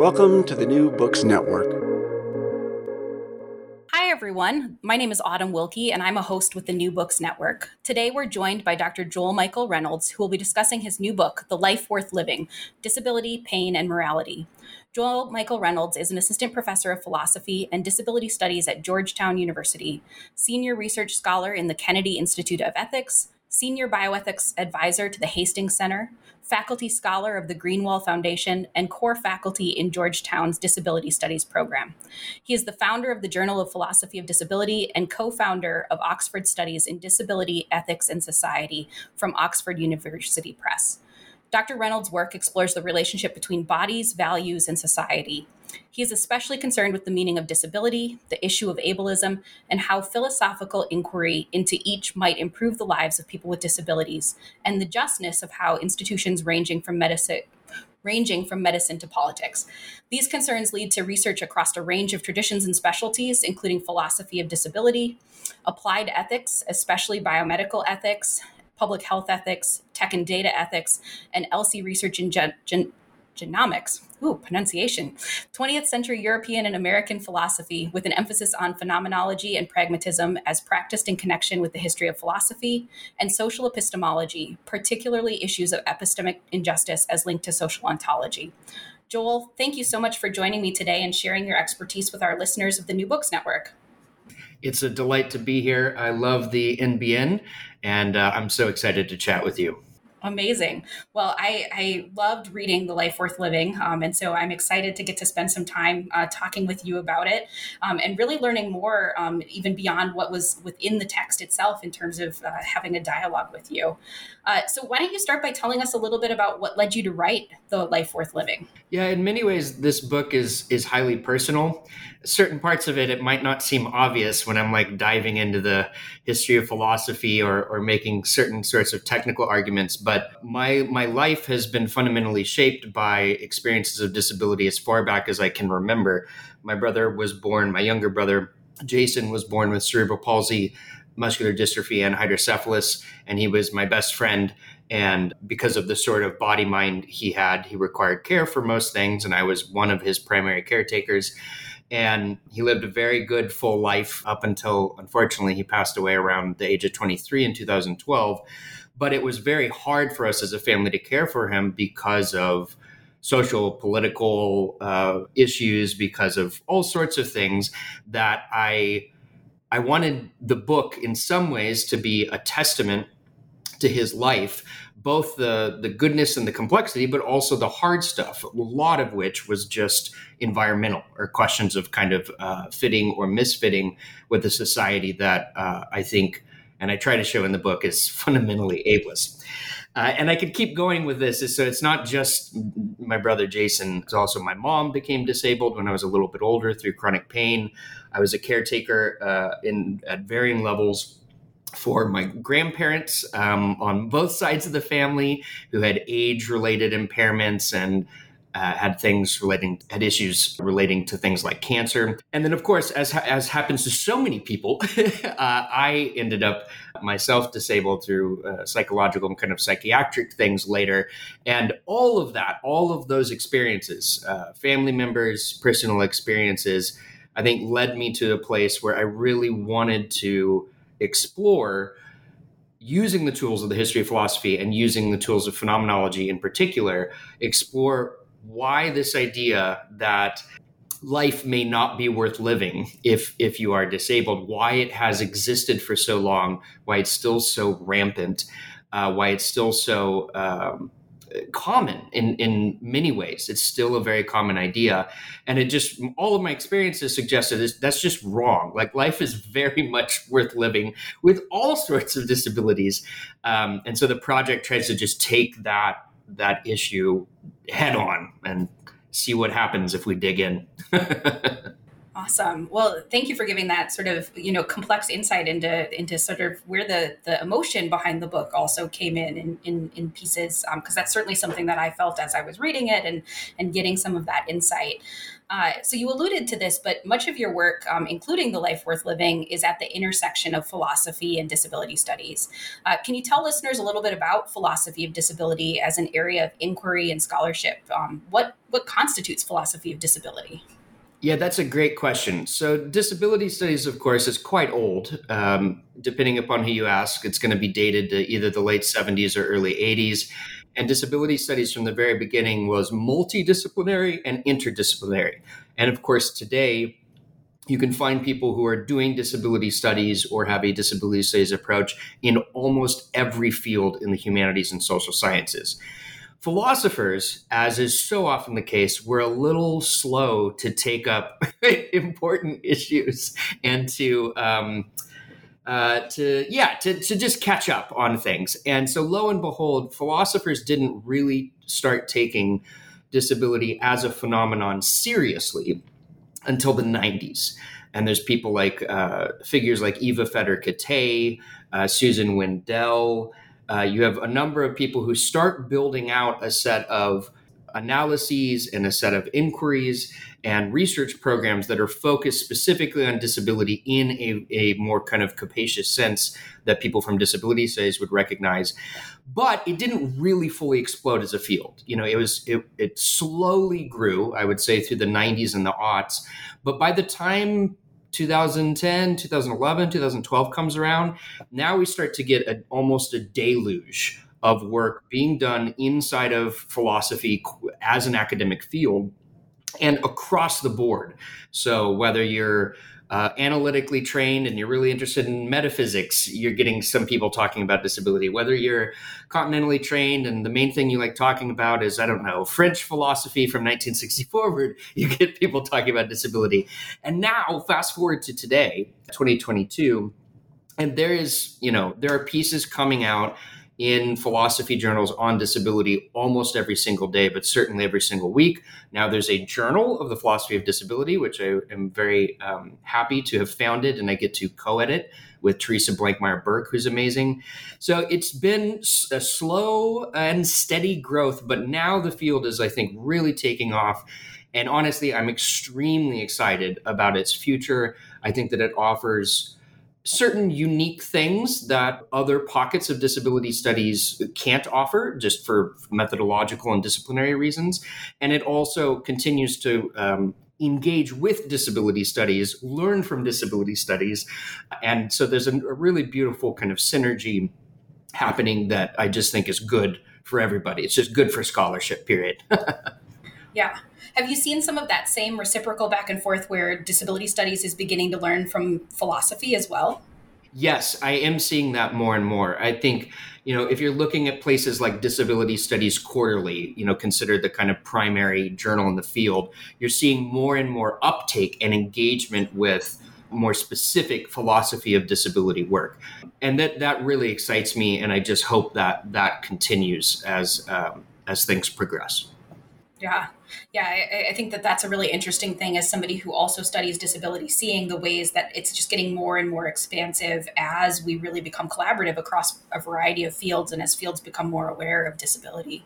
Welcome to the New Books Network. Hi, everyone. My name is Autumn Wilkie, and I'm a host with the New Books Network. Today, we're joined by Dr. Joel Michael Reynolds, who will be discussing his new book, The Life Worth Living Disability, Pain, and Morality. Joel Michael Reynolds is an assistant professor of philosophy and disability studies at Georgetown University, senior research scholar in the Kennedy Institute of Ethics, senior bioethics advisor to the Hastings Center, faculty scholar of the Greenwall Foundation, and core faculty in Georgetown's Disability Studies program. He is the founder of the Journal of Philosophy of Disability and co founder of Oxford Studies in Disability, Ethics, and Society from Oxford University Press. Dr. Reynolds' work explores the relationship between bodies, values, and society. He is especially concerned with the meaning of disability, the issue of ableism, and how philosophical inquiry into each might improve the lives of people with disabilities, and the justness of how institutions ranging from medicine ranging from medicine to politics. These concerns lead to research across a range of traditions and specialties, including philosophy of disability, applied ethics, especially biomedical ethics, public health ethics, tech and data ethics, and ELSI research in gen- gen- genomics. Ooh, pronunciation. 20th century European and American philosophy with an emphasis on phenomenology and pragmatism as practiced in connection with the history of philosophy, and social epistemology, particularly issues of epistemic injustice as linked to social ontology. Joel, thank you so much for joining me today and sharing your expertise with our listeners of the New Books Network. It's a delight to be here. I love the NBN, and uh, I'm so excited to chat with you. Amazing. Well, I, I loved reading The Life Worth Living. Um, and so I'm excited to get to spend some time uh, talking with you about it um, and really learning more, um, even beyond what was within the text itself, in terms of uh, having a dialogue with you. Uh, so, why don't you start by telling us a little bit about what led you to write The Life Worth Living? Yeah, in many ways, this book is, is highly personal certain parts of it it might not seem obvious when i'm like diving into the history of philosophy or, or making certain sorts of technical arguments but my my life has been fundamentally shaped by experiences of disability as far back as i can remember. My brother was born my younger brother jason was born with cerebral palsy muscular dystrophy and hydrocephalus and he was my best friend and because of the sort of body mind he had he required care for most things and i was one of his primary caretakers and he lived a very good full life up until unfortunately he passed away around the age of 23 in 2012 but it was very hard for us as a family to care for him because of social political uh, issues because of all sorts of things that i i wanted the book in some ways to be a testament to his life both the the goodness and the complexity, but also the hard stuff. A lot of which was just environmental or questions of kind of uh, fitting or misfitting with a society that uh, I think, and I try to show in the book, is fundamentally ableist. Uh, and I could keep going with this. So it's not just my brother Jason. It's also my mom became disabled when I was a little bit older through chronic pain. I was a caretaker uh, in at varying levels for my grandparents um, on both sides of the family who had age related impairments and uh, had things relating, had issues relating to things like cancer. And then, of course, as, as happens to so many people, uh, I ended up myself disabled through uh, psychological and kind of psychiatric things later. And all of that, all of those experiences, uh, family members, personal experiences, I think led me to a place where I really wanted to explore using the tools of the history of philosophy and using the tools of phenomenology in particular, explore why this idea that life may not be worth living if if you are disabled why it has existed for so long why it's still so rampant uh, why it's still so um, common in in many ways. It's still a very common idea. And it just all of my experiences suggested this that's just wrong. Like life is very much worth living with all sorts of disabilities. Um, and so the project tries to just take that that issue head on and see what happens if we dig in. Awesome. Well, thank you for giving that sort of you know complex insight into into sort of where the the emotion behind the book also came in in in, in pieces because um, that's certainly something that I felt as I was reading it and and getting some of that insight. Uh, so you alluded to this, but much of your work, um, including the life worth living, is at the intersection of philosophy and disability studies. Uh, can you tell listeners a little bit about philosophy of disability as an area of inquiry and scholarship? Um, what what constitutes philosophy of disability? Yeah, that's a great question. So, disability studies, of course, is quite old. Um, depending upon who you ask, it's going to be dated to either the late 70s or early 80s. And disability studies from the very beginning was multidisciplinary and interdisciplinary. And of course, today, you can find people who are doing disability studies or have a disability studies approach in almost every field in the humanities and social sciences. Philosophers, as is so often the case, were a little slow to take up important issues and to um, uh, to yeah to, to just catch up on things. And so lo and behold philosophers didn't really start taking disability as a phenomenon seriously until the 90s and there's people like uh, figures like eva feder uh, susan wendell uh, you have a number of people who start building out a set of analyses and a set of inquiries and research programs that are focused specifically on disability in a, a more kind of capacious sense that people from disability studies would recognize. But it didn't really fully explode as a field. You know it was it, it slowly grew i would say through the 90s and the aughts. But by the time 2010 2011 2012 comes around now we start to get a, almost a deluge of work being done inside of philosophy as an academic field and across the board. So whether you're uh, analytically trained and you're really interested in metaphysics, you're getting some people talking about disability. Whether you're continentally trained and the main thing you like talking about is, I don't know, French philosophy from 1960 forward, you get people talking about disability. And now, fast forward to today, 2022, and there is, you know, there are pieces coming out in philosophy journals on disability almost every single day, but certainly every single week. Now, there's a journal of the philosophy of disability, which I am very um, happy to have founded, and I get to co edit with Teresa Blankmeyer Burke, who's amazing. So it's been a slow and steady growth, but now the field is, I think, really taking off. And honestly, I'm extremely excited about its future. I think that it offers certain unique things that other pockets of disability studies can't offer just for methodological and disciplinary reasons. And it also continues to um, engage with disability studies, learn from disability studies. And so there's a, a really beautiful kind of synergy happening that I just think is good for everybody. It's just good for scholarship, period. yeah. Have you seen some of that same reciprocal back and forth where disability studies is beginning to learn from philosophy as well? Yes, I am seeing that more and more. I think, you know, if you're looking at places like Disability Studies Quarterly, you know, considered the kind of primary journal in the field, you're seeing more and more uptake and engagement with more specific philosophy of disability work. And that that really excites me and I just hope that that continues as um, as things progress. Yeah. Yeah, I, I, think that that's a really interesting thing as somebody who also studies disability, seeing the ways that it's just getting more and more expansive as we really become collaborative across a variety of fields and as fields become more aware of disability.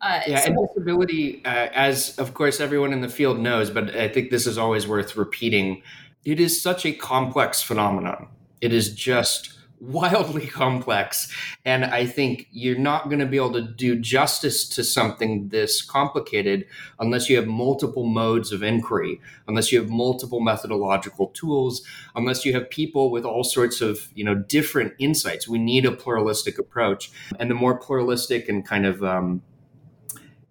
Uh, yeah, so- and disability, uh, as of course everyone in the field knows, but I think this is always worth repeating. It is such a complex phenomenon. It is just wildly complex. And I think you're not going to be able to do justice to something this complicated unless you have multiple modes of inquiry, unless you have multiple methodological tools, unless you have people with all sorts of, you know, different insights. We need a pluralistic approach. And the more pluralistic and kind of, um,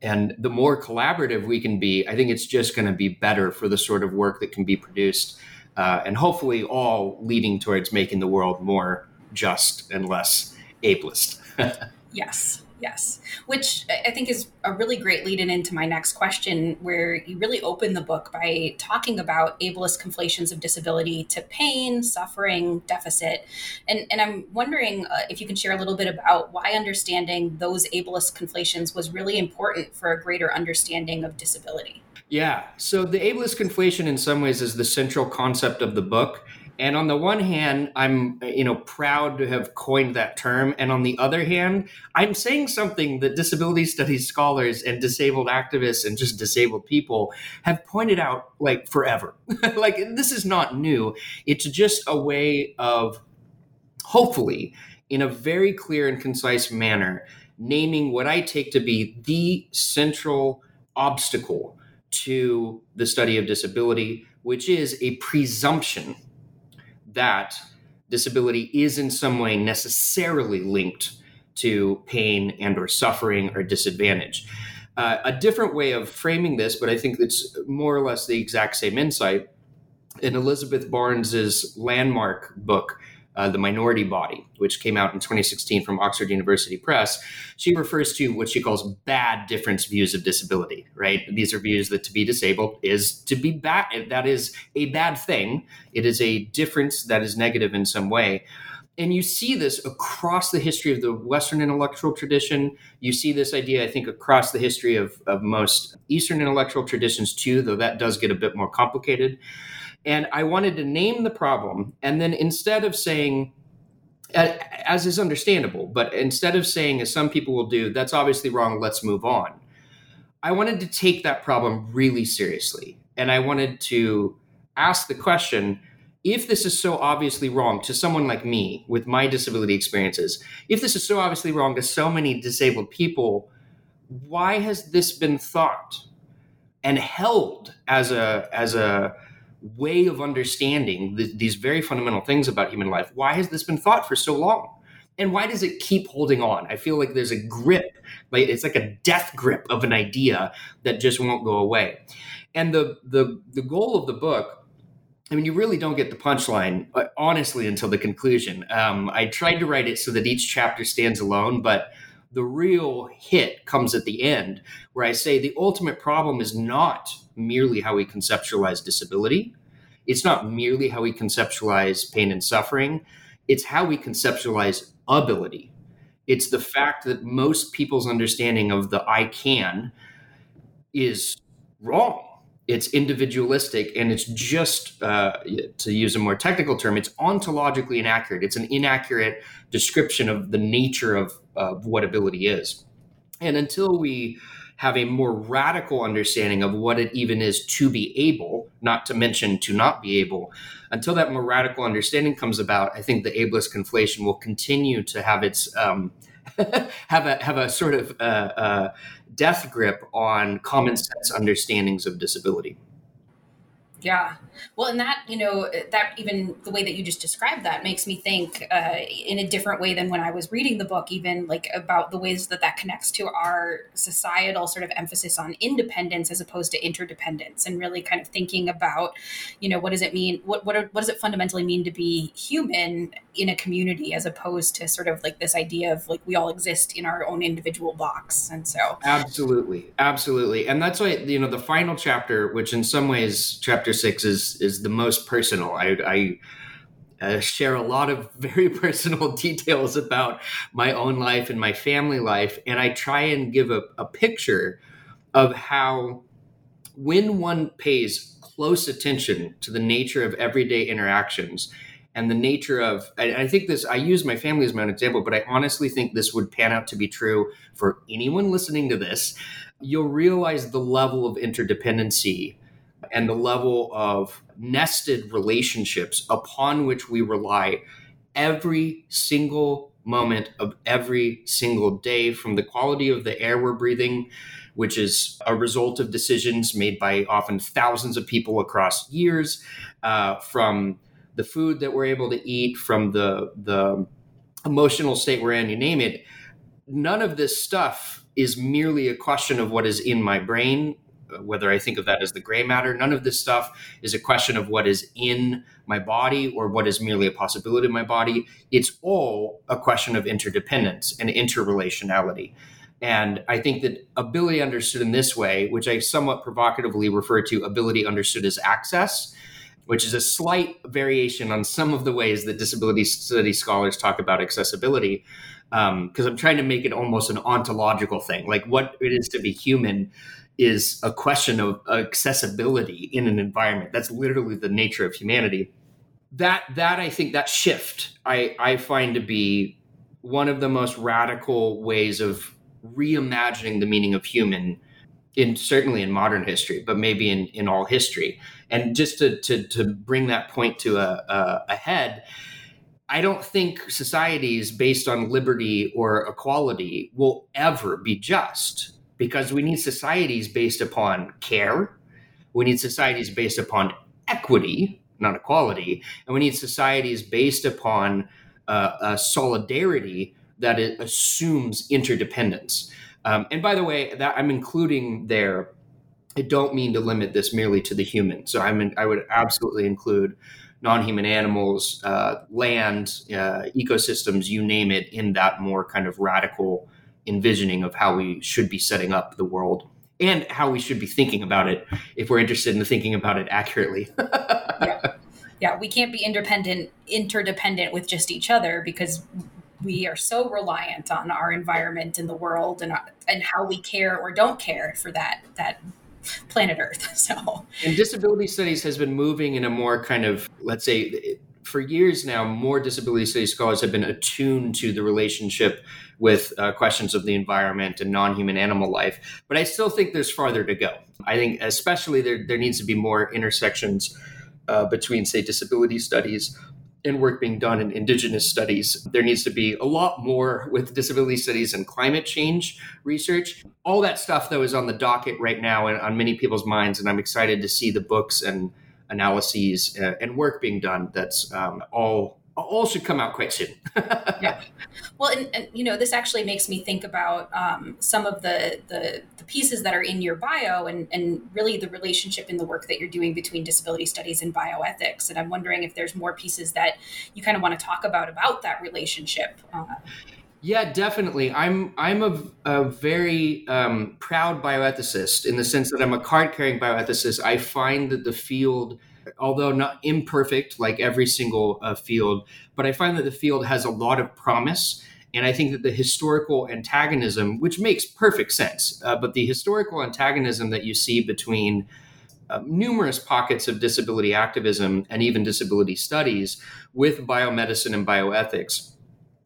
and the more collaborative we can be, I think it's just going to be better for the sort of work that can be produced. Uh, and hopefully all leading towards making the world more just and less ableist. yes. Yes, which I think is a really great lead in into my next question, where you really open the book by talking about ableist conflations of disability to pain, suffering, deficit. And, and I'm wondering uh, if you can share a little bit about why understanding those ableist conflations was really important for a greater understanding of disability. Yeah, so the ableist conflation in some ways is the central concept of the book. And on the one hand, I'm you know proud to have coined that term, and on the other hand, I'm saying something that disability studies scholars and disabled activists and just disabled people have pointed out like forever. like this is not new. It's just a way of hopefully in a very clear and concise manner naming what I take to be the central obstacle to the study of disability, which is a presumption that disability is in some way necessarily linked to pain and or suffering or disadvantage. Uh, a different way of framing this, but I think it's more or less the exact same insight. In Elizabeth Barnes's landmark book, uh, The Minority Body, which came out in 2016 from Oxford University Press, she refers to what she calls bad difference views of disability, right? These are views that to be disabled is to be bad, that is a bad thing. It is a difference that is negative in some way. And you see this across the history of the Western intellectual tradition. You see this idea, I think, across the history of, of most Eastern intellectual traditions too, though that does get a bit more complicated. And I wanted to name the problem. And then instead of saying, as is understandable, but instead of saying, as some people will do, that's obviously wrong, let's move on, I wanted to take that problem really seriously. And I wanted to ask the question if this is so obviously wrong to someone like me with my disability experiences, if this is so obviously wrong to so many disabled people, why has this been thought and held as a as a way of understanding th- these very fundamental things about human life. Why has this been thought for so long? And why does it keep holding on? I feel like there's a grip, like it's like a death grip of an idea that just won't go away. And the the the goal of the book I mean, you really don't get the punchline, uh, honestly, until the conclusion. Um, I tried to write it so that each chapter stands alone, but the real hit comes at the end, where I say the ultimate problem is not merely how we conceptualize disability. It's not merely how we conceptualize pain and suffering. It's how we conceptualize ability. It's the fact that most people's understanding of the I can is wrong. It's individualistic and it's just, uh, to use a more technical term, it's ontologically inaccurate. It's an inaccurate description of the nature of, of what ability is. And until we have a more radical understanding of what it even is to be able, not to mention to not be able. Until that more radical understanding comes about, I think the ableist conflation will continue to have its um, have a have a sort of uh, uh, death grip on common sense understandings of disability. Yeah. Well, and that, you know, that even the way that you just described that makes me think uh, in a different way than when I was reading the book, even like about the ways that that connects to our societal sort of emphasis on independence as opposed to interdependence and really kind of thinking about, you know, what does it mean? What, what, are, what does it fundamentally mean to be human in a community as opposed to sort of like this idea of like we all exist in our own individual box. And so, absolutely. Absolutely. And that's why, you know, the final chapter, which in some ways, chapter six is is the most personal. I, I uh, share a lot of very personal details about my own life and my family life, and I try and give a, a picture of how when one pays close attention to the nature of everyday interactions and the nature of I, think this i use my family as my own example but i honestly think this would pan out to be true for anyone listening to this. You'll realize the level of interdependency and the level of nested relationships upon which we rely every single moment of every single day from the quality of the air we're breathing which is a result of decisions made by often thousands of people across years uh, from the food that we're able to eat, from the the emotional state we're in, you name it. None of this stuff is merely a question of what is in my brain, whether I think of that as the gray matter. None of this stuff is a question of what is in my body or what is merely a possibility in my body. It's all a question of interdependence and interrelationality. And I think that ability understood in this way, which I somewhat provocatively refer to ability understood as access, which is a slight variation on some of the ways that disability study scholars talk about accessibility. Because um, I'm trying to make it almost an ontological thing. Like what it is to be human is a question of accessibility in an environment. That's literally the nature of humanity. That that I think that shift I, I find to be one of the most radical ways of reimagining the meaning of human in certainly in modern history, but maybe in, in all history. And just to, to, to bring that point to a, a, a head, I don't think societies based on liberty or equality will ever be just because we need societies based upon care. We need societies based upon equity, not equality. And we need societies based upon uh, solidarity that assumes interdependence. Um, and by the way, that I'm including there I don't mean to limit this merely to the human. So I'm in, I would absolutely include non-human animals, uh, land, uh, ecosystems, you name it, in that more kind of radical envisioning of how we should be setting up the world and how we should be thinking about it if we're interested in thinking about it accurately. yeah. yeah, we can't be independent, interdependent with just each other because we are so reliant on our environment and the world and and how we care or don't care for that that planet Earth. So, and disability studies has been moving in a more kind of, let's say, for years now, more disability studies scholars have been attuned to the relationship with uh, questions of the environment and non-human animal life. But I still think there's farther to go. I think, especially there, there needs to be more intersections uh, between, say, disability studies and work being done in indigenous studies. There needs to be a lot more with disability studies and climate change research. All that stuff, though, is on the docket right now and on many people's minds. And I'm excited to see the books and analyses uh, and work being done that's um, all all should come out quite soon. yeah. Well, and, and, you know, this actually makes me think about um, some of the, the, the pieces that are in your bio, and and really the relationship in the work that you're doing between disability studies and bioethics. And I'm wondering if there's more pieces that you kind of want to talk about about that relationship. Uh, yeah, definitely. I'm I'm a, a very um, proud bioethicist in the sense that I'm a card carrying bioethicist. I find that the field although not imperfect like every single uh, field, but I find that the field has a lot of promise. And I think that the historical antagonism, which makes perfect sense, uh, but the historical antagonism that you see between uh, numerous pockets of disability activism and even disability studies with biomedicine and bioethics,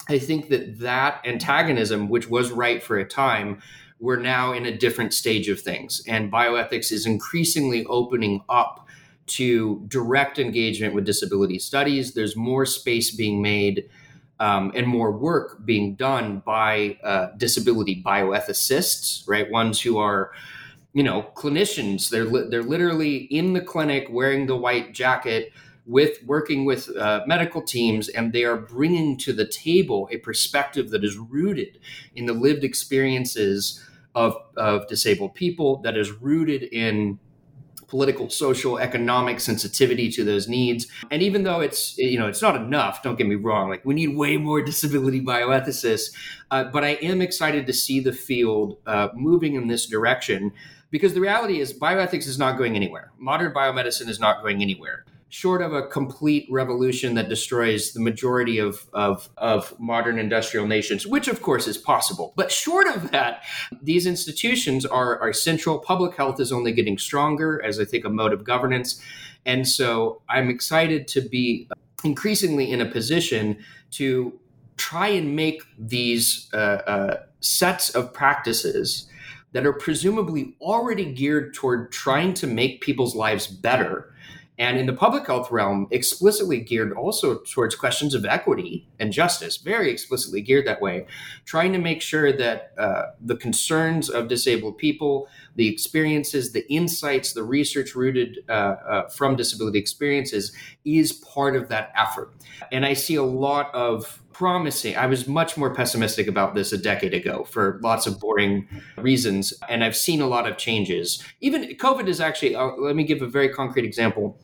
I think that that antagonism, which was right for a time, we're now in a different stage of things. And bioethics is increasingly opening up to direct engagement with disability studies. There's more space being made um, and more work being done by uh, disability bioethicists, right? Ones who are, you know, clinicians. They're li- they're literally in the clinic wearing the white jacket with working with uh, medical teams, and they are bringing to the table a perspective that is rooted in the lived experiences of of disabled people, that is rooted in political, social, economic sensitivity to those needs. And even though it's you know it's not enough, don't get me wrong. Like we need way more disability bioethicists, uh, but I am excited to see the field uh, moving in this direction because the reality is bioethics is not going anywhere. Modern biomedicine is not going anywhere short of a complete revolution that destroys the majority of, of, of modern industrial nations, which of course is possible. But short of that, these institutions are, are central. Public health is only getting stronger as I think a mode of governance. And so I'm excited to be increasingly in a position to try and make these uh, uh, sets of practices that are presumably already geared toward trying to make people's lives better and in the public health realm, explicitly geared also towards questions of equity and justice, very explicitly geared that way, trying to make sure that uh, the concerns of disabled people, the experiences, the insights, the research rooted uh, uh, from disability experiences is part of that effort. And I see a lot of promising. I was much more pessimistic about this a decade ago for lots of boring reasons. And I've seen a lot of changes. Even COVID is actually, uh, let me give a very concrete example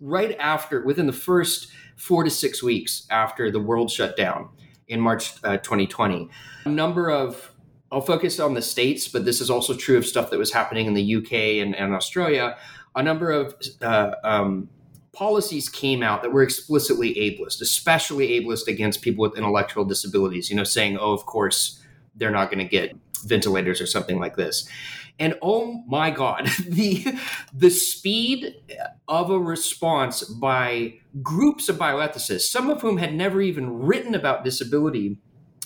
right after, within the first four to six weeks after the world shut down in March uh, 2020, a number of I'll focus on the states, but this is also true of stuff that was happening in the UK and, and Australia. A number of uh, um, policies came out that were explicitly ableist, especially ableist against people with intellectual disabilities. You know, saying, "Oh, of course, they're not going to get ventilators or something like this." And oh my god the the speed of a response by groups of bioethicists some of whom had never even written about disability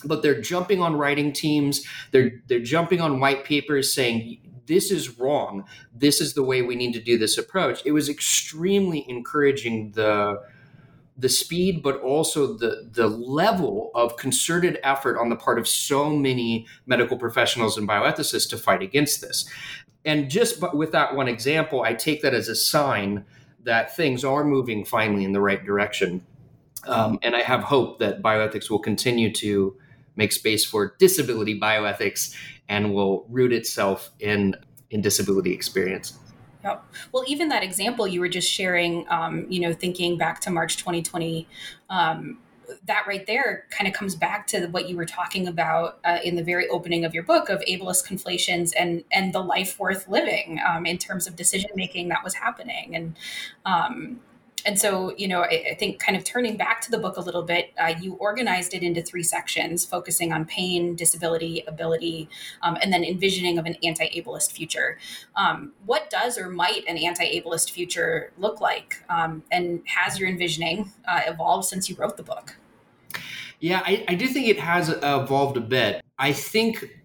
but they're jumping on writing teams they're they're jumping on white papers saying this is wrong. This is the way we need to do this approach. It was extremely encouraging the the speed, but also the the level of concerted effort on the part of so many medical professionals and bioethicists to fight against this. And just but with that one example, I take that as a sign that things are moving finally in the right direction. Um, and I have hope that bioethics will continue to make space for disability bioethics and will root itself in in disability experience. Yep. Well, even that example you were just sharing, um, you know, thinking back to March 2020, um, that right there kind of comes back to what you were talking about uh, in the very opening of your book of ableist conflations and and the life worth living um, in terms of decision making that was happening and um, and so, you know, I, I, think kind of turning back to the book a little bit, uh, you organized it into three sections, focusing on pain, disability, ability, um, and then envisioning of an anti-ableist future. Um, what does or might an anti-ableist future look like? Um, and has your envisioning uh, evolved since you wrote the book? Yeah, I, I do think it has evolved a bit. I think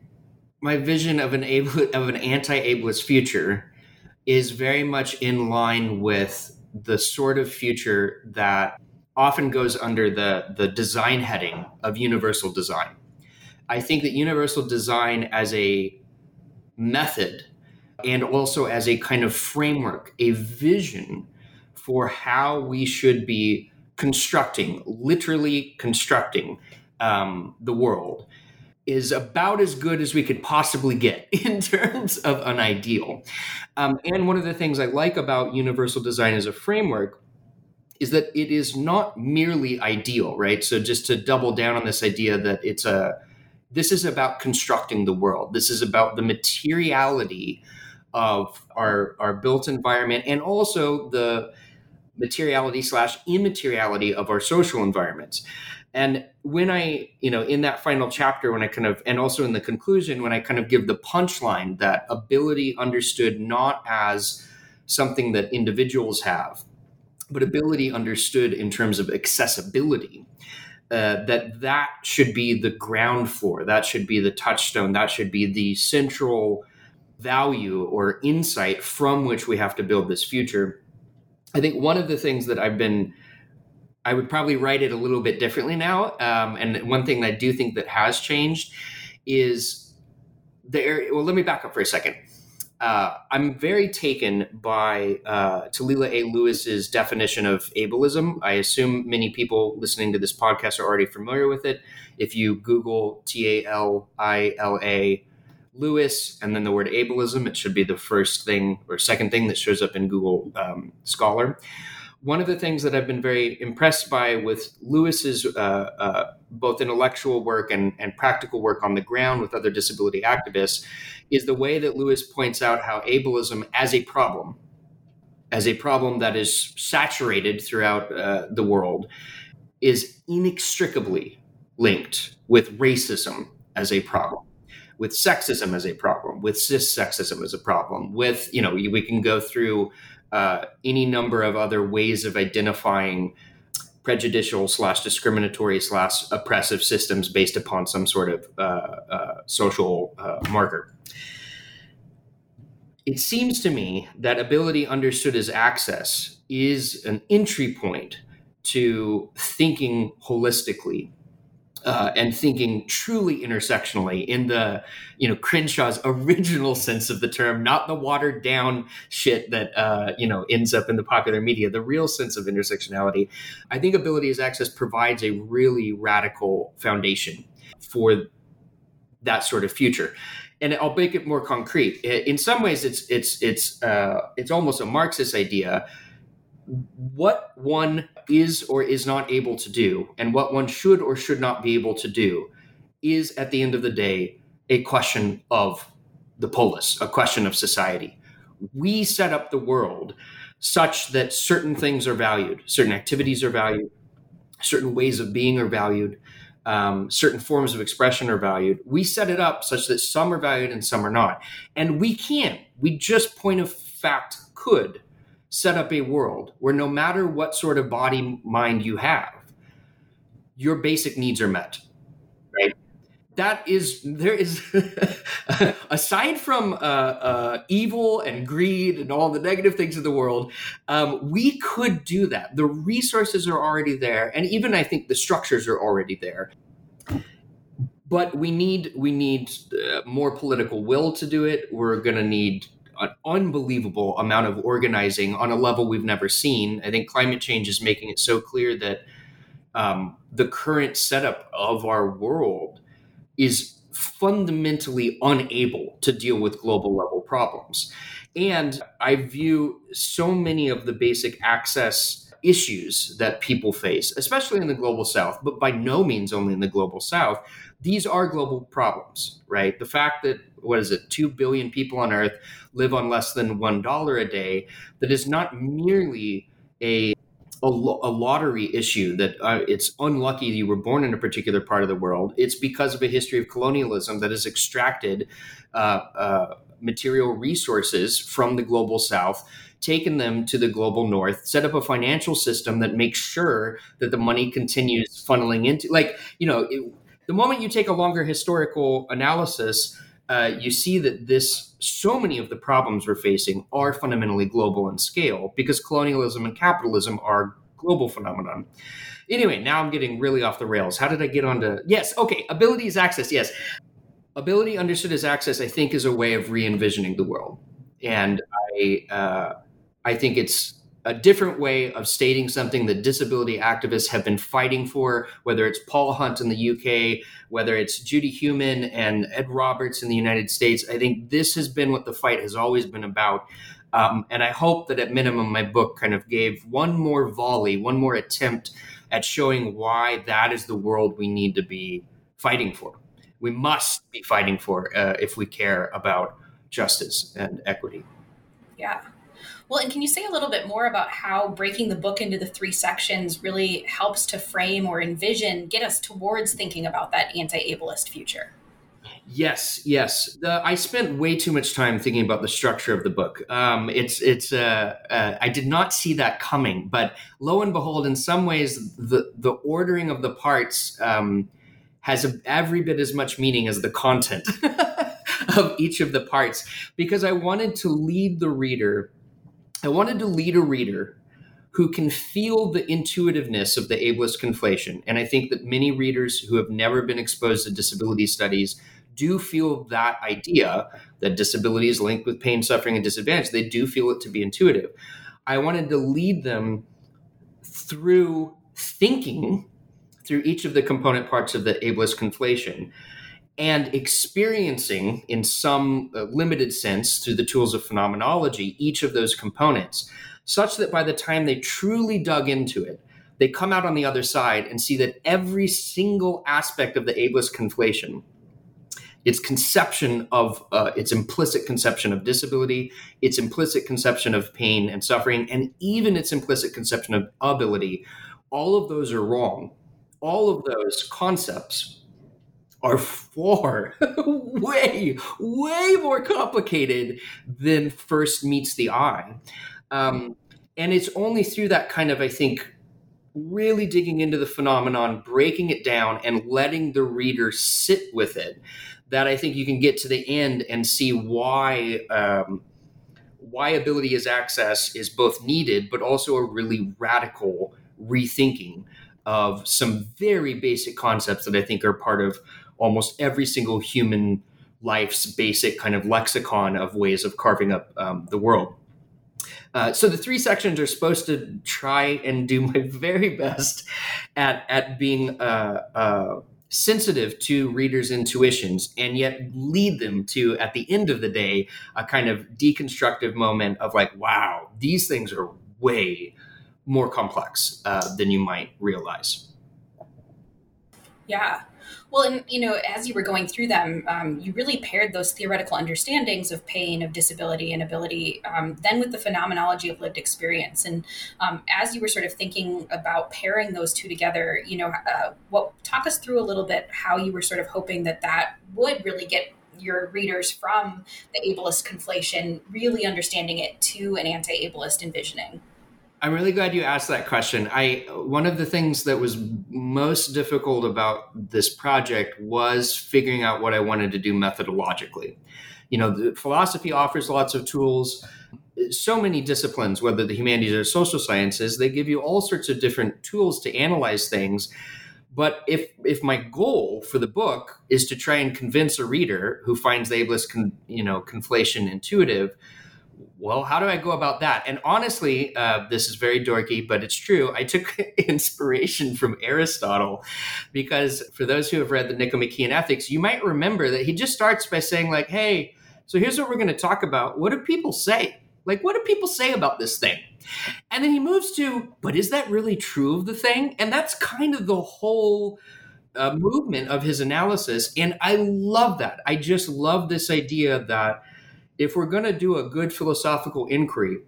my vision of an able, of an anti-ableist future is very much in line with the sort of future that often goes under the, the design heading of universal design. I think that universal design as a method and also as a kind of framework, a vision for how we should be constructing, literally constructing um, the world, is about as good as we could possibly get in terms of an ideal. Um, and one of the things I like about universal design as a framework is that it is not merely ideal, right? So just to double down on this idea that it's a this is about constructing the world. This is about the materiality of our our built environment and also the materiality slash immateriality of our social environments. And when I, you know, in that final chapter, when I kind of, and also in the conclusion, when I kind of give the punchline that ability understood not as something that individuals have, but ability understood in terms of accessibility, uh, that that should be the ground floor, that should be the touchstone, that should be the central value or insight from which we have to build this future. I think one of the things that I've been I would probably write it a little bit differently now. Um, and one thing that I do think that has changed is there. Well, let me back up for a second. Uh, I'm very taken by uh, Talila A. Lewis's definition of ableism. I assume many people listening to this podcast are already familiar with it. If you Google T A L I L A Lewis and then the word ableism, it should be the first thing or second thing that shows up in Google um, Scholar one of the things that I've been very impressed by with Lewis's uh, uh, both intellectual work and, and practical work on the ground with other disability activists is the way that Lewis points out how ableism as a problem, as a problem that is saturated throughout uh, the world, is inextricably linked with racism as a problem with sexism as a problem, with cis sexism as a problem, with, you know, we can go through uh, any number of other ways of identifying prejudicial slash discriminatory slash oppressive systems based upon some sort of uh, uh, social uh, marker. It seems to me that ability understood as access is an entry point to thinking holistically uh, and thinking truly intersectionally in the you know Crenshaw's original sense of the term, not the watered down shit that uh, you know ends up in the popular media. The real sense of intersectionality, I think, ability as access provides a really radical foundation for that sort of future. And I'll make it more concrete. In some ways, it's it's it's uh, it's almost a Marxist idea what one is or is not able to do and what one should or should not be able to do is at the end of the day a question of the polis, a question of society. We set up the world such that certain things are valued, certain activities are valued, certain ways of being are valued, um, certain forms of expression are valued. We set it up such that some are valued and some are not. And we can, we just point of fact could set up a world where no matter what sort of body mind you have, your basic needs are met. Right? That is, there is, aside from uh, uh, evil and greed and all the negative things of the world, um, we could do that. The resources are already there, and even I think the structures are already there but we need we need uh, more political will to do it. We're going to need an unbelievable amount of organizing on a level we've never seen. I think climate change is making it so clear that um, the current setup of our world is fundamentally unable to deal with global level problems. And I view so many of the basic access issues that people face, especially in the global south, but by no means only in the global south, these are global problems, right? The fact that what is it, 2 billion people on earth live on less than $1 a day, that is not merely a a, lottery issue that uh, it's unlucky you were born in a particular part of the world. It's because of a history of colonialism that has extracted uh, uh, material resources from the global south, taken them to the global north, set up a financial system that makes sure that the money continues funneling into, like, you know, it, the moment you take a longer historical analysis, uh, you see that this so many of the problems we're facing are fundamentally global in scale because colonialism and capitalism are global phenomenon. Anyway, now I'm getting really off the rails. How did I get onto? Yes, okay. Ability is access. Yes, ability understood as access. I think is a way of re-envisioning the world, and I uh, I think it's a different way of stating something that disability activists have been fighting for, whether it's Paul Hunt in the UK, whether it's Judy Heumann and Ed Roberts in the United States. I think this has been what the fight has always been about. Um, and I hope that at minimum, my book kind of gave one more volley, one more attempt at showing why that is the world we need to be fighting for. We must be fighting for uh, if we care about justice and equity. Yeah. Well, and can you say a little bit more about how breaking the book into the three sections really helps to frame or envision, get us towards thinking about that anti ableist future? Yes, yes. The, I spent way too much time thinking about the structure of the book. Um, it's it's. Uh, uh, I did not see that coming, but lo and behold, in some ways, the the ordering of the parts um, has a, every bit as much meaning as the content of each of the parts, because I wanted to lead the reader I wanted to lead a reader who can feel the intuitiveness of the ableist conflation. And I think that many readers who have never been exposed to disability studies do feel that idea that disability is linked with pain, suffering, and disadvantage. They do feel it to be intuitive. I wanted to lead them through thinking through each of the component parts of the ableist conflation and experiencing in some uh, limited sense through the tools of phenomenology each of those components such that by the time they truly dug into it they come out on the other side and see that every single aspect of the ableist conflation its conception of uh, its implicit conception of disability its implicit conception of pain and suffering and even its implicit conception of ability all of those are wrong. All of those concepts are far, way, way more complicated than first meets the eye. Um, and it's only through that kind of, I think, really digging into the phenomenon, breaking it down, and letting the reader sit with it, that I think you can get to the end and see why um, why ability as access is both needed, but also a really radical rethinking of some very basic concepts that I think are part of almost every single human life's basic kind of lexicon of ways of carving up um, the world. Uh, so the three sections are supposed to try and do my very best at at being uh, uh, sensitive to readers' intuitions, and yet lead them to, at the end of the day, a kind of deconstructive moment of like, wow, these things are way more complex uh, than you might realize. Yeah. Well, and you know, as you were going through them, um, you really paired those theoretical understandings of pain, of disability, and ability, um, then with the phenomenology of lived experience. And um, as you were sort of thinking about pairing those two together, you know, uh, what talk us through a little bit how you were sort of hoping that that would really get your readers from the ableist conflation, really understanding it to an anti-ableist envisioning. I'm really glad you asked that question. I one of the things that was most difficult about this project was figuring out what I wanted to do methodologically. You know, the philosophy offers lots of tools. So many disciplines, whether the humanities or social sciences, they give you all sorts of different tools to analyze things. But if if my goal for the book is to try and convince a reader who finds the ableist, con, you know, conflation intuitive well, how do I go about that? And honestly, uh, this is very dorky, but it's true. I took inspiration from Aristotle because for those who have read the Nicomachean Ethics, you might remember that he just starts by saying, like, hey, so here's what we're going to talk about. What do people say? Like, what do people say about this thing? And then he moves to, but is that really true of the thing? And that's kind of the whole uh, movement of his analysis. And I love that. I just love this idea that if we're going to do a good philosophical inquiry,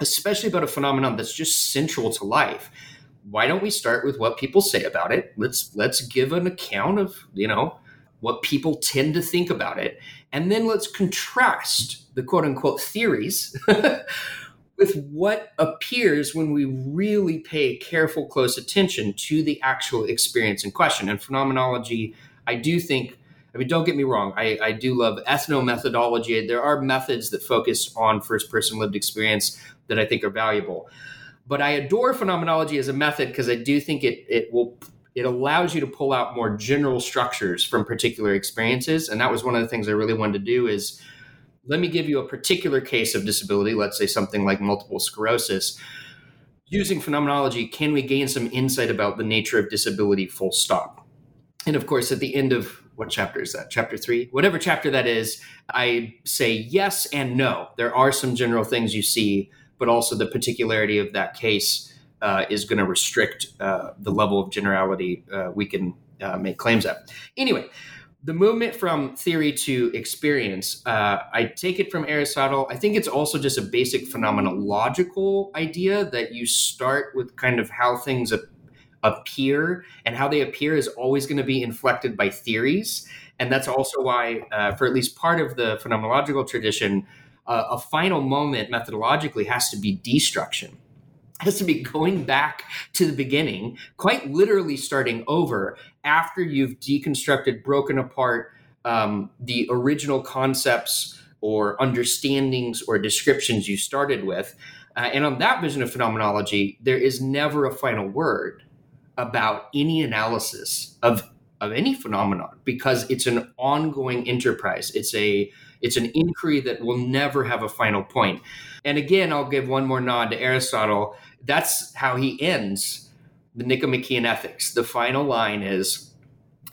especially about a phenomenon that's just central to life, why don't we start with what people say about it? Let's let's give an account of, you know, what people tend to think about it. And then let's contrast the quote unquote theories with what appears when we really pay careful, close attention to the actual experience in question. And phenomenology, I do think I mean, don't get me wrong. I, I do love ethnomethodology. There are methods that focus on first person lived experience that I think are valuable. But I adore phenomenology as a method because I do think it it will it allows you to pull out more general structures from particular experiences. And that was one of the things I really wanted to do is let me give you a particular case of disability, let's say something like multiple sclerosis. Using phenomenology, can we gain some insight about the nature of disability full stop? And of course, at the end of what chapter is that? Chapter three? Whatever chapter that is, I say yes and no. There are some general things you see, but also the particularity of that case uh, is going to restrict uh, the level of generality uh, we can uh, make claims at. Anyway, the movement from theory to experience, uh, I take it from Aristotle. I think it's also just a basic phenomenological idea that you start with kind of how things appear and how they appear is always going to be inflected by theories. And that's also why uh, for at least part of the phenomenological tradition uh, a final moment methodologically has to be destruction. Has to be going back to the beginning quite literally starting over after you've deconstructed broken apart um, the original concepts or understandings or descriptions you started with. Uh, and on that vision of phenomenology there is never a final word about any analysis of of any phenomenon because it's an ongoing enterprise. It's a it's an inquiry that will never have a final point. And again, I'll give one more nod to Aristotle. That's how he ends the Nicomachean Ethics. The final line is,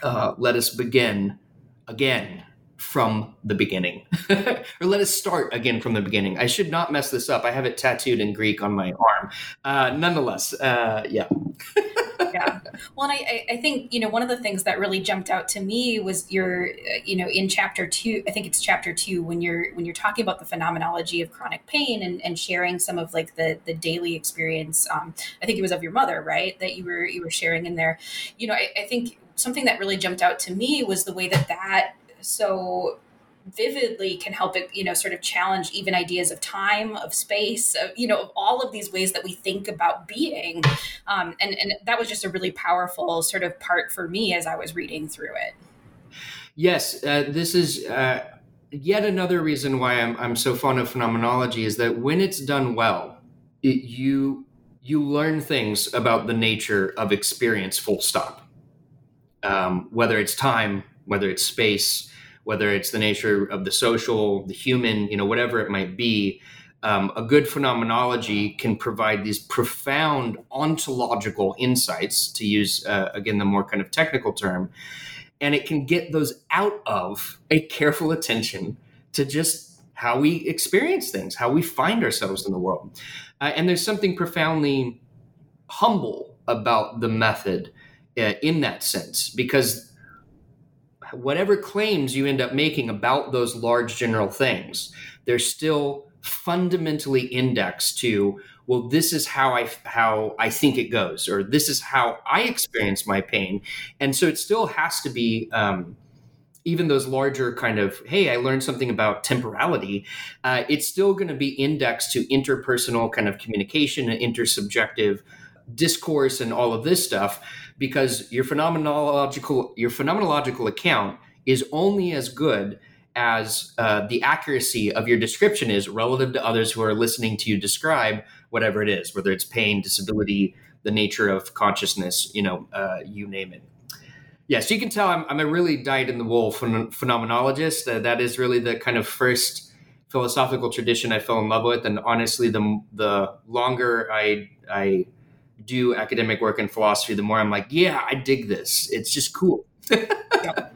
uh, "Let us begin again." From the beginning, or let us start again from the beginning. I should not mess this up. I have it tattooed in Greek on my arm. Uh, nonetheless, uh, yeah. yeah. Well, and I, I think, you know, one of the things that really jumped out to me was your, uh, you know, in chapter two, I think it's chapter two, when you're, when you're talking about the phenomenology of chronic pain and, and sharing some of like the, the daily experience. Um, I think it was of your mother, right. That you were, you were sharing in there, you know, I, I think something that really jumped out to me was the way that that, so vividly can help it you know sort of challenge even ideas of time of space of, you know of all of these ways that we think about being. Um, and and that was just a really powerful sort of part for me as i was reading through it. Yes uh, this is uh, yet another reason why I'm, I'm so fond of phenomenology is that when it's done well it, you you learn things about the nature of experience full stop. Um, whether it's time whether it's space whether it's the nature of the social, the human, you know, whatever it might be. Um, a good phenomenology can provide these profound ontological insights, to use uh, again the more kind of technical term, and it can get those out of a careful attention to just how we experience things, how we find ourselves in the world. Uh, and there's something profoundly humble about the method uh, in that sense, because whatever claims you end up making about those large general things, they're still fundamentally indexed to well this is how i how i think it goes or this is how i experience my pain. And so it still has to be um, even those larger kind of hey i learned something about temporality uh, it's still going to be indexed to interpersonal kind of communication and intersubjective discourse and all of this stuff because your phenomenological your phenomenological account is only as good as uh, the accuracy of your description is relative to others who are listening to you describe whatever it is, whether it's pain, disability, the nature of consciousness, you know, uh, you name it. Yeah, so you can tell I'm, I'm a really dyed in the wool phen- phenomenologist. Uh, that is really the kind of first philosophical tradition I fell in love with, and honestly, the the longer I I do academic work in philosophy, the more I'm like, yeah, I dig this. It's just cool. yeah.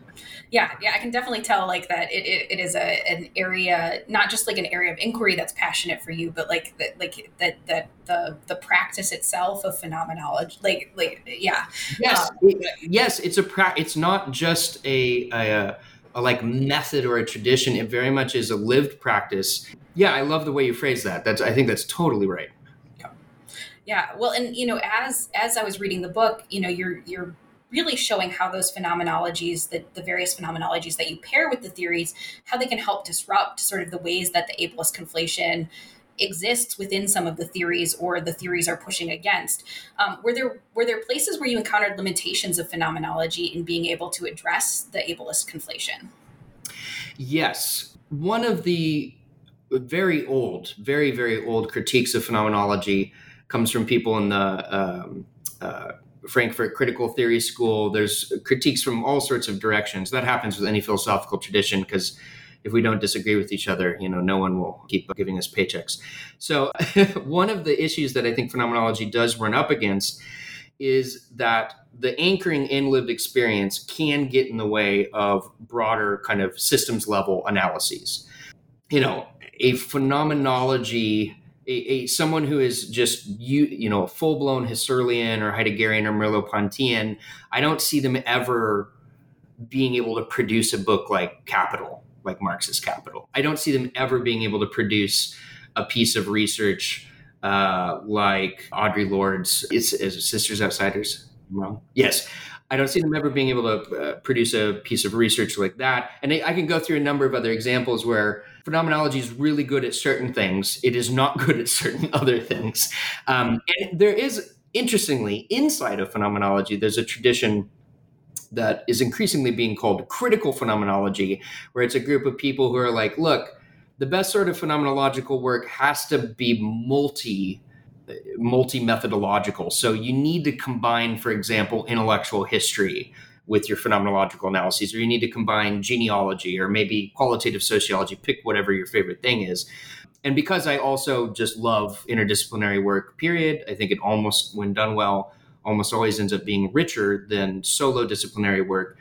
yeah, yeah, I can definitely tell like that it, it, it is a an area, not just like an area of inquiry that's passionate for you, but like that like that that the the practice itself of phenomenology, like like yeah. Yes, um, yes, it's a pra- it's not just a, a a like method or a tradition. It very much is a lived practice. Yeah, I love the way you phrase that. That's I think that's totally right yeah well and you know as as i was reading the book you know you're you're really showing how those phenomenologies the, the various phenomenologies that you pair with the theories how they can help disrupt sort of the ways that the ableist conflation exists within some of the theories or the theories are pushing against. Um, were there were there places where you encountered limitations of phenomenology in being able to address the ableist conflation? Yes. One of the very old very very old critiques of phenomenology comes from people in the um, uh, Frankfurt Critical Theory School. There's critiques from all sorts of directions. That happens with any philosophical tradition because if we don't disagree with each other, you know, no one will keep giving us paychecks. So one of the issues that I think phenomenology does run up against is that the anchoring in lived experience can get in the way of broader kind of systems level analyses. You know, a phenomenology a, a, someone who is just you you know a full blown Husserlian or Heideggerian or Merleau-Pontian, I don't see them ever being able to produce a book like Capital, like Marx's Capital. I don't see them ever being able to produce a piece of research uh, like Audre Lorde's is, is Sisters Outsiders. Wrong. Yes. I don't see them ever being able to uh, produce a piece of research like that. And I, I can go through a number of other examples where phenomenology is really good at certain things. It is not good at certain other things. Um, and there is, interestingly, inside of phenomenology, there's a tradition that is increasingly being called critical phenomenology, where it's a group of people who are like, look, the best sort of phenomenological work has to be multi multi methodological. So you need to combine, for example, intellectual history with your phenomenological analyses, or you need to combine genealogy or maybe qualitative sociology, pick whatever your favorite thing is. And because I also just love interdisciplinary work, period, I think it almost, when done well, almost always ends up being richer than solo disciplinary work.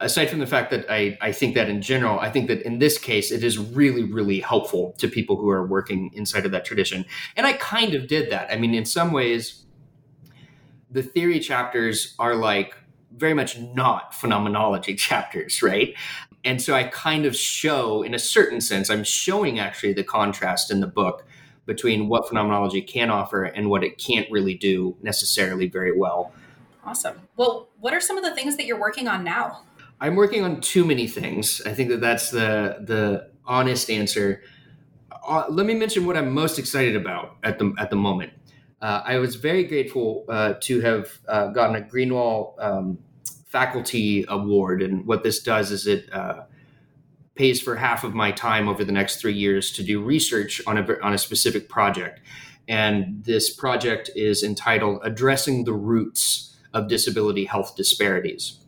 Aside from the fact that I, I think that in general, I think that in this case, it is really, really helpful to people who are working inside of that tradition. And I kind of did that. I mean, in some ways, the theory chapters are like very much not phenomenology chapters, right? And so I kind of show, in a certain sense, I'm showing actually the contrast in the book between what phenomenology can offer and what it can't really do necessarily very well. Awesome. Well, what are some of the things that you're working on now? I'm working on too many things. I think that that's the the honest answer. Uh, let me mention what I'm most excited about at the at the moment. Uh, I was very grateful uh, to have uh, gotten a Greenwall um, faculty award, and what this does is it uh, pays for half of my time over the next three years to do research on a on a specific project. And this project is entitled "Addressing the Roots of Disability Health Disparities."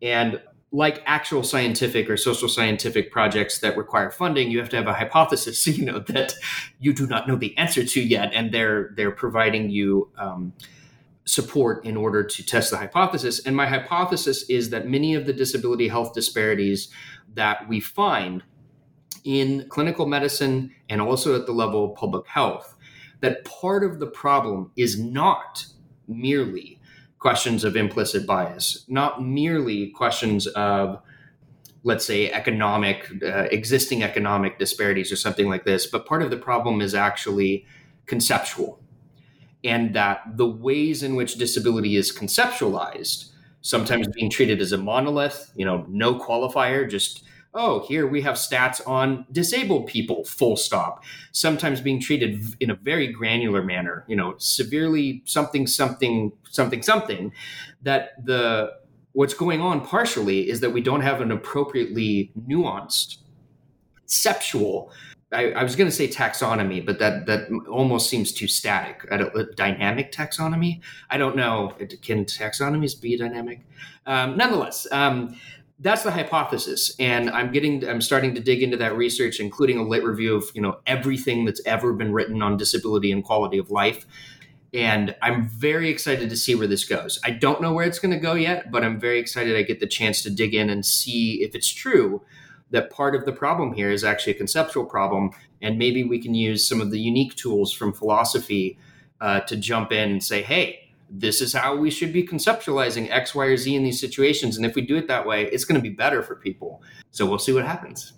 And like actual scientific or social scientific projects that require funding, you have to have a hypothesis, you know, that you do not know the answer to yet, and they're they're providing you um, support in order to test the hypothesis. And my hypothesis is that many of the disability health disparities that we find in clinical medicine and also at the level of public health, that part of the problem is not merely questions of implicit bias, not merely questions of, let's say, economic, uh, existing economic disparities or something like this, but part of the problem is actually conceptual. And that the ways in which disability is conceptualized, sometimes being treated as a monolith, you know, no qualifier, just oh, here we have stats on disabled people, full stop. Sometimes being treated in a very granular manner, you know, severely something, something, something, something, that the what's going on partially is that we don't have an appropriately nuanced, conceptual. I, I was going to say taxonomy, but that that almost seems too static. A, a dynamic taxonomy. I don't know. Can taxonomies be dynamic? Um, nonetheless, um, that's the hypothesis. And i'm getting i'm starting to dig into that research including a lit review of you know everything that's ever been written on disability and quality of life. And i'm very excited to see where this goes. I don't know where it's going to go yet but i'm very excited i get the chance to dig in and see if it's true that part of the problem here is actually a conceptual problem and maybe we can use some of the unique tools from philosophy uh, to jump in and say hey this is how we should be conceptualizing X, Y, or Z in these situations. And if we do it that way, it's going to be better for people. So we'll see what happens.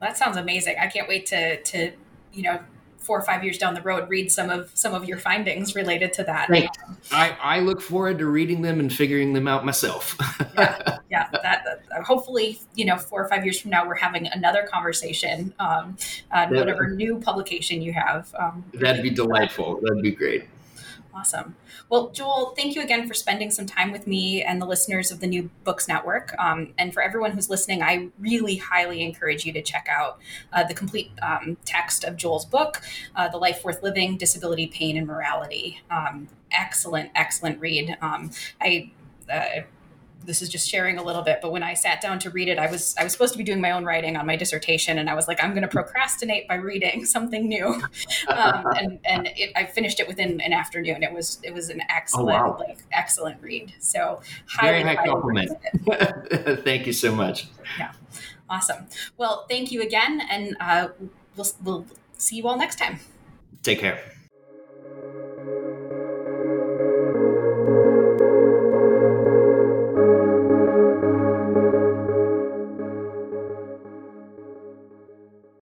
That sounds amazing. I can't wait to to you know four or five years down the road read some of some of your findings related to that. Right. I, I look forward to reading them and figuring them out myself. yeah, yeah. That, that, hopefully, you know, four or five years from now, we're having another conversation um, on whatever new publication you have. Um, That'd be delightful. That'd be great. Awesome. Well, Joel, thank you again for spending some time with me and the listeners of the New Books Network. Um, and for everyone who's listening, I really highly encourage you to check out uh, the complete um, text of Joel's book, uh, The Life Worth Living Disability, Pain, and Morality. Um, excellent, excellent read. Um, I uh, this is just sharing a little bit but when i sat down to read it i was i was supposed to be doing my own writing on my dissertation and i was like i'm going to procrastinate by reading something new. Um, and and it, i finished it within an afternoon. It was it was an excellent oh, wow. like excellent read. So very high compliment. thank you so much. Yeah. Awesome. Well thank you again and uh, we'll, we'll see you all next time. Take care